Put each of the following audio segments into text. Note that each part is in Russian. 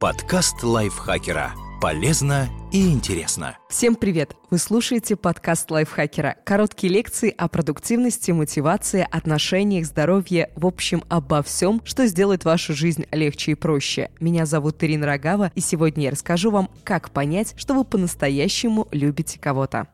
Подкаст лайфхакера. Полезно и интересно. Всем привет! Вы слушаете подкаст лайфхакера. Короткие лекции о продуктивности, мотивации, отношениях, здоровье, в общем, обо всем, что сделает вашу жизнь легче и проще. Меня зовут Ирина Рогава, и сегодня я расскажу вам, как понять, что вы по-настоящему любите кого-то.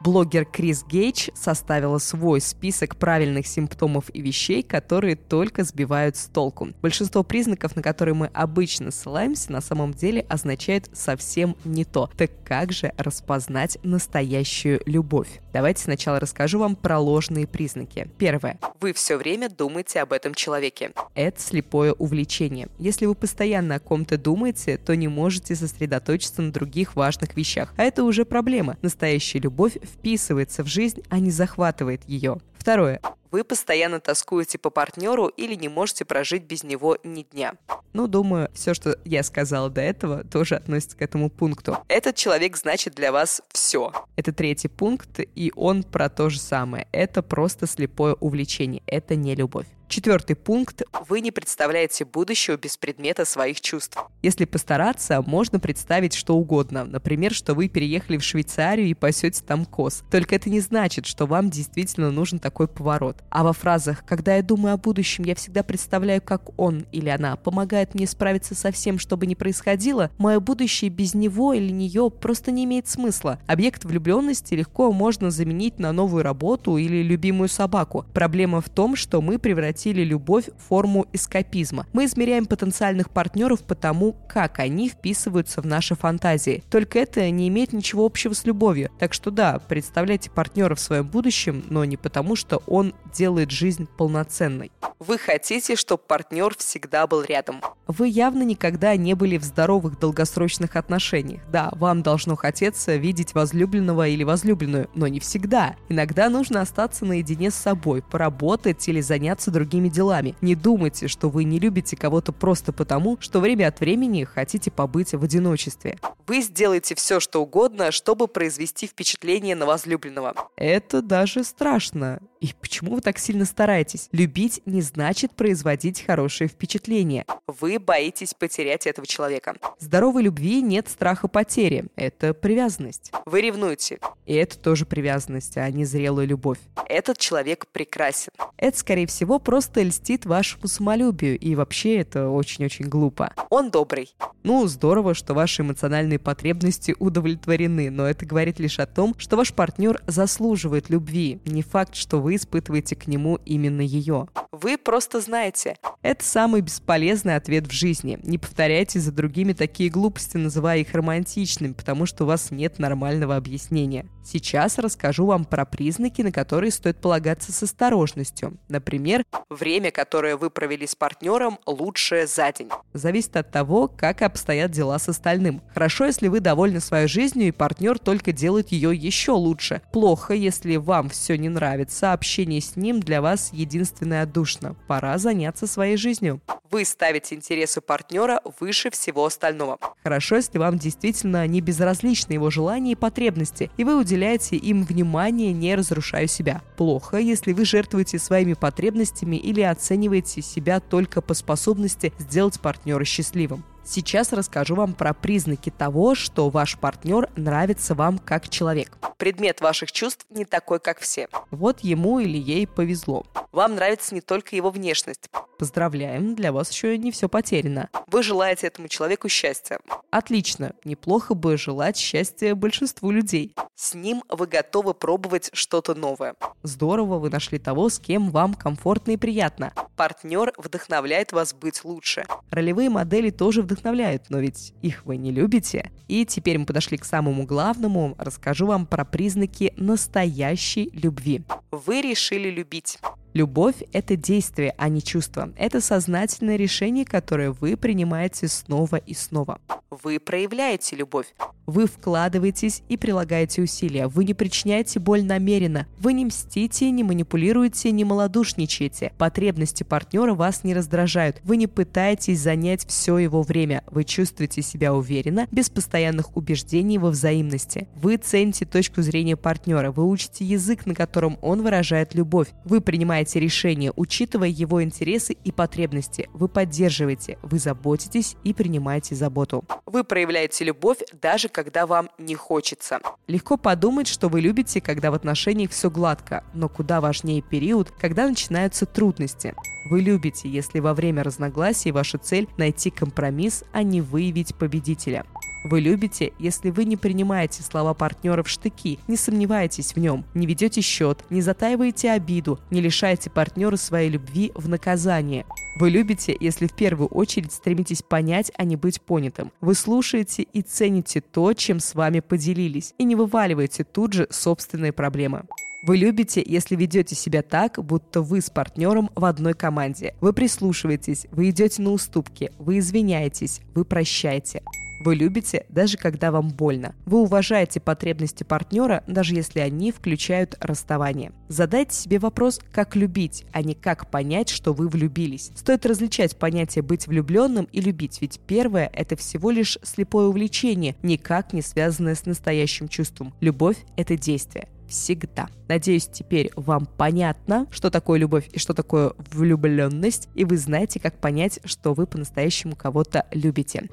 Блогер Крис Гейдж составила свой список правильных симптомов и вещей, которые только сбивают с толку. Большинство признаков, на которые мы обычно ссылаемся, на самом деле означают совсем не то. Так как же распознать настоящую любовь? Давайте сначала расскажу вам про ложные признаки. Первое. Вы все время думаете об этом человеке. Это слепое увлечение. Если вы постоянно о ком-то думаете, то не можете сосредоточиться на других важных вещах. А это уже проблема. Настоящая любовь в вписывается в жизнь, а не захватывает ее. Второе. Вы постоянно тоскуете по партнеру или не можете прожить без него ни дня. Ну, думаю, все, что я сказала до этого, тоже относится к этому пункту. Этот человек значит для вас все. Это третий пункт, и он про то же самое. Это просто слепое увлечение, это не любовь. Четвертый пункт. Вы не представляете будущего без предмета своих чувств. Если постараться, можно представить что угодно. Например, что вы переехали в Швейцарию и пасете там коз. Только это не значит, что вам действительно нужен такой поворот. А во фразах «когда я думаю о будущем, я всегда представляю, как он или она помогает мне справиться со всем, что бы ни происходило, мое будущее без него или нее просто не имеет смысла. Объект влюбленности легко можно заменить на новую работу или любимую собаку. Проблема в том, что мы превратились превратили любовь в форму эскапизма. Мы измеряем потенциальных партнеров по тому, как они вписываются в наши фантазии. Только это не имеет ничего общего с любовью. Так что да, представляйте партнера в своем будущем, но не потому, что он делает жизнь полноценной. Вы хотите, чтобы партнер всегда был рядом. Вы явно никогда не были в здоровых долгосрочных отношениях. Да, вам должно хотеться видеть возлюбленного или возлюбленную, но не всегда. Иногда нужно остаться наедине с собой, поработать или заняться другими делами. Не думайте, что вы не любите кого-то просто потому, что время от времени хотите побыть в одиночестве. Вы сделаете все, что угодно, чтобы произвести впечатление на возлюбленного. Это даже страшно. И почему вы так сильно стараетесь? Любить не значит производить хорошее впечатление. Вы боитесь потерять этого человека. Здоровой любви нет страха потери. Это привязанность. Вы ревнуете. И это тоже привязанность, а не зрелая любовь. Этот человек прекрасен. Это, скорее всего, просто льстит вашему самолюбию. И вообще это очень-очень глупо. Он добрый. Ну, здорово, что ваши эмоциональные потребности удовлетворены, но это говорит лишь о том, что ваш партнер заслуживает любви. Не факт, что вы испытываете к нему именно ее. Вы просто знаете. Это самый бесполезный ответ в жизни. Не повторяйте за другими такие глупости, называя их романтичными, потому что у вас нет нормального объяснения. Сейчас расскажу вам про признаки, на которые стоит полагаться с осторожностью. Например, время, которое вы провели с партнером, лучшее за день. Зависит от того, как обстоят дела с остальным. Хорошо, если вы довольны своей жизнью и партнер только делает ее еще лучше. Плохо, если вам все не нравится, общение с ним для вас единственное отдушно. Пора заняться своей жизнью. Вы ставите интересы партнера выше всего остального. Хорошо, если вам действительно не безразличны его желания и потребности, и вы уделяете им внимание, не разрушая себя. Плохо, если вы жертвуете своими потребностями или оцениваете себя только по способности сделать партнера счастливым. Сейчас расскажу вам про признаки того, что ваш партнер нравится вам как человек. Предмет ваших чувств не такой, как все. Вот ему или ей повезло. Вам нравится не только его внешность. Поздравляем, для вас еще не все потеряно. Вы желаете этому человеку счастья. Отлично, неплохо бы желать счастья большинству людей. С ним вы готовы пробовать что-то новое. Здорово, вы нашли того, с кем вам комфортно и приятно. Партнер вдохновляет вас быть лучше. Ролевые модели тоже вдохновляют, но ведь их вы не любите. И теперь мы подошли к самому главному. Расскажу вам про признаки настоящей любви. Вы решили любить. Любовь — это действие, а не чувство. Это сознательное решение, которое вы принимаете снова и снова. Вы проявляете любовь. Вы вкладываетесь и прилагаете усилия. Вы не причиняете боль намеренно. Вы не мстите, не манипулируете, не малодушничаете. Потребности партнера вас не раздражают. Вы не пытаетесь занять все его время. Вы чувствуете себя уверенно, без постоянных убеждений во взаимности. Вы цените точку зрения партнера. Вы учите язык, на котором он выражает любовь. Вы принимаете принимаете решения, учитывая его интересы и потребности. Вы поддерживаете, вы заботитесь и принимаете заботу. Вы проявляете любовь, даже когда вам не хочется. Легко подумать, что вы любите, когда в отношениях все гладко, но куда важнее период, когда начинаются трудности. Вы любите, если во время разногласий ваша цель – найти компромисс, а не выявить победителя. Вы любите, если вы не принимаете слова партнера в штыки, не сомневаетесь в нем, не ведете счет, не затаиваете обиду, не лишаете партнера своей любви в наказание. Вы любите, если в первую очередь стремитесь понять, а не быть понятым. Вы слушаете и цените то, чем с вами поделились, и не вываливаете тут же собственные проблемы. Вы любите, если ведете себя так, будто вы с партнером в одной команде. Вы прислушиваетесь, вы идете на уступки, вы извиняетесь, вы прощаете. Вы любите, даже когда вам больно. Вы уважаете потребности партнера, даже если они включают расставание. Задайте себе вопрос, как любить, а не как понять, что вы влюбились. Стоит различать понятие «быть влюбленным» и «любить», ведь первое – это всего лишь слепое увлечение, никак не связанное с настоящим чувством. Любовь – это действие всегда. Надеюсь, теперь вам понятно, что такое любовь и что такое влюбленность, и вы знаете, как понять, что вы по-настоящему кого-то любите.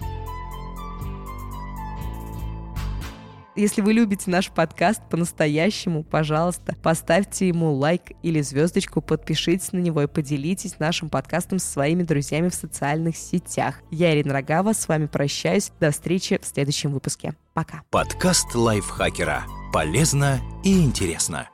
Если вы любите наш подкаст по-настоящему, пожалуйста, поставьте ему лайк или звездочку, подпишитесь на него и поделитесь нашим подкастом со своими друзьями в социальных сетях. Я Ирина Рогава, с вами прощаюсь. До встречи в следующем выпуске. Пока. Подкаст лайфхакера. Полезно и интересно.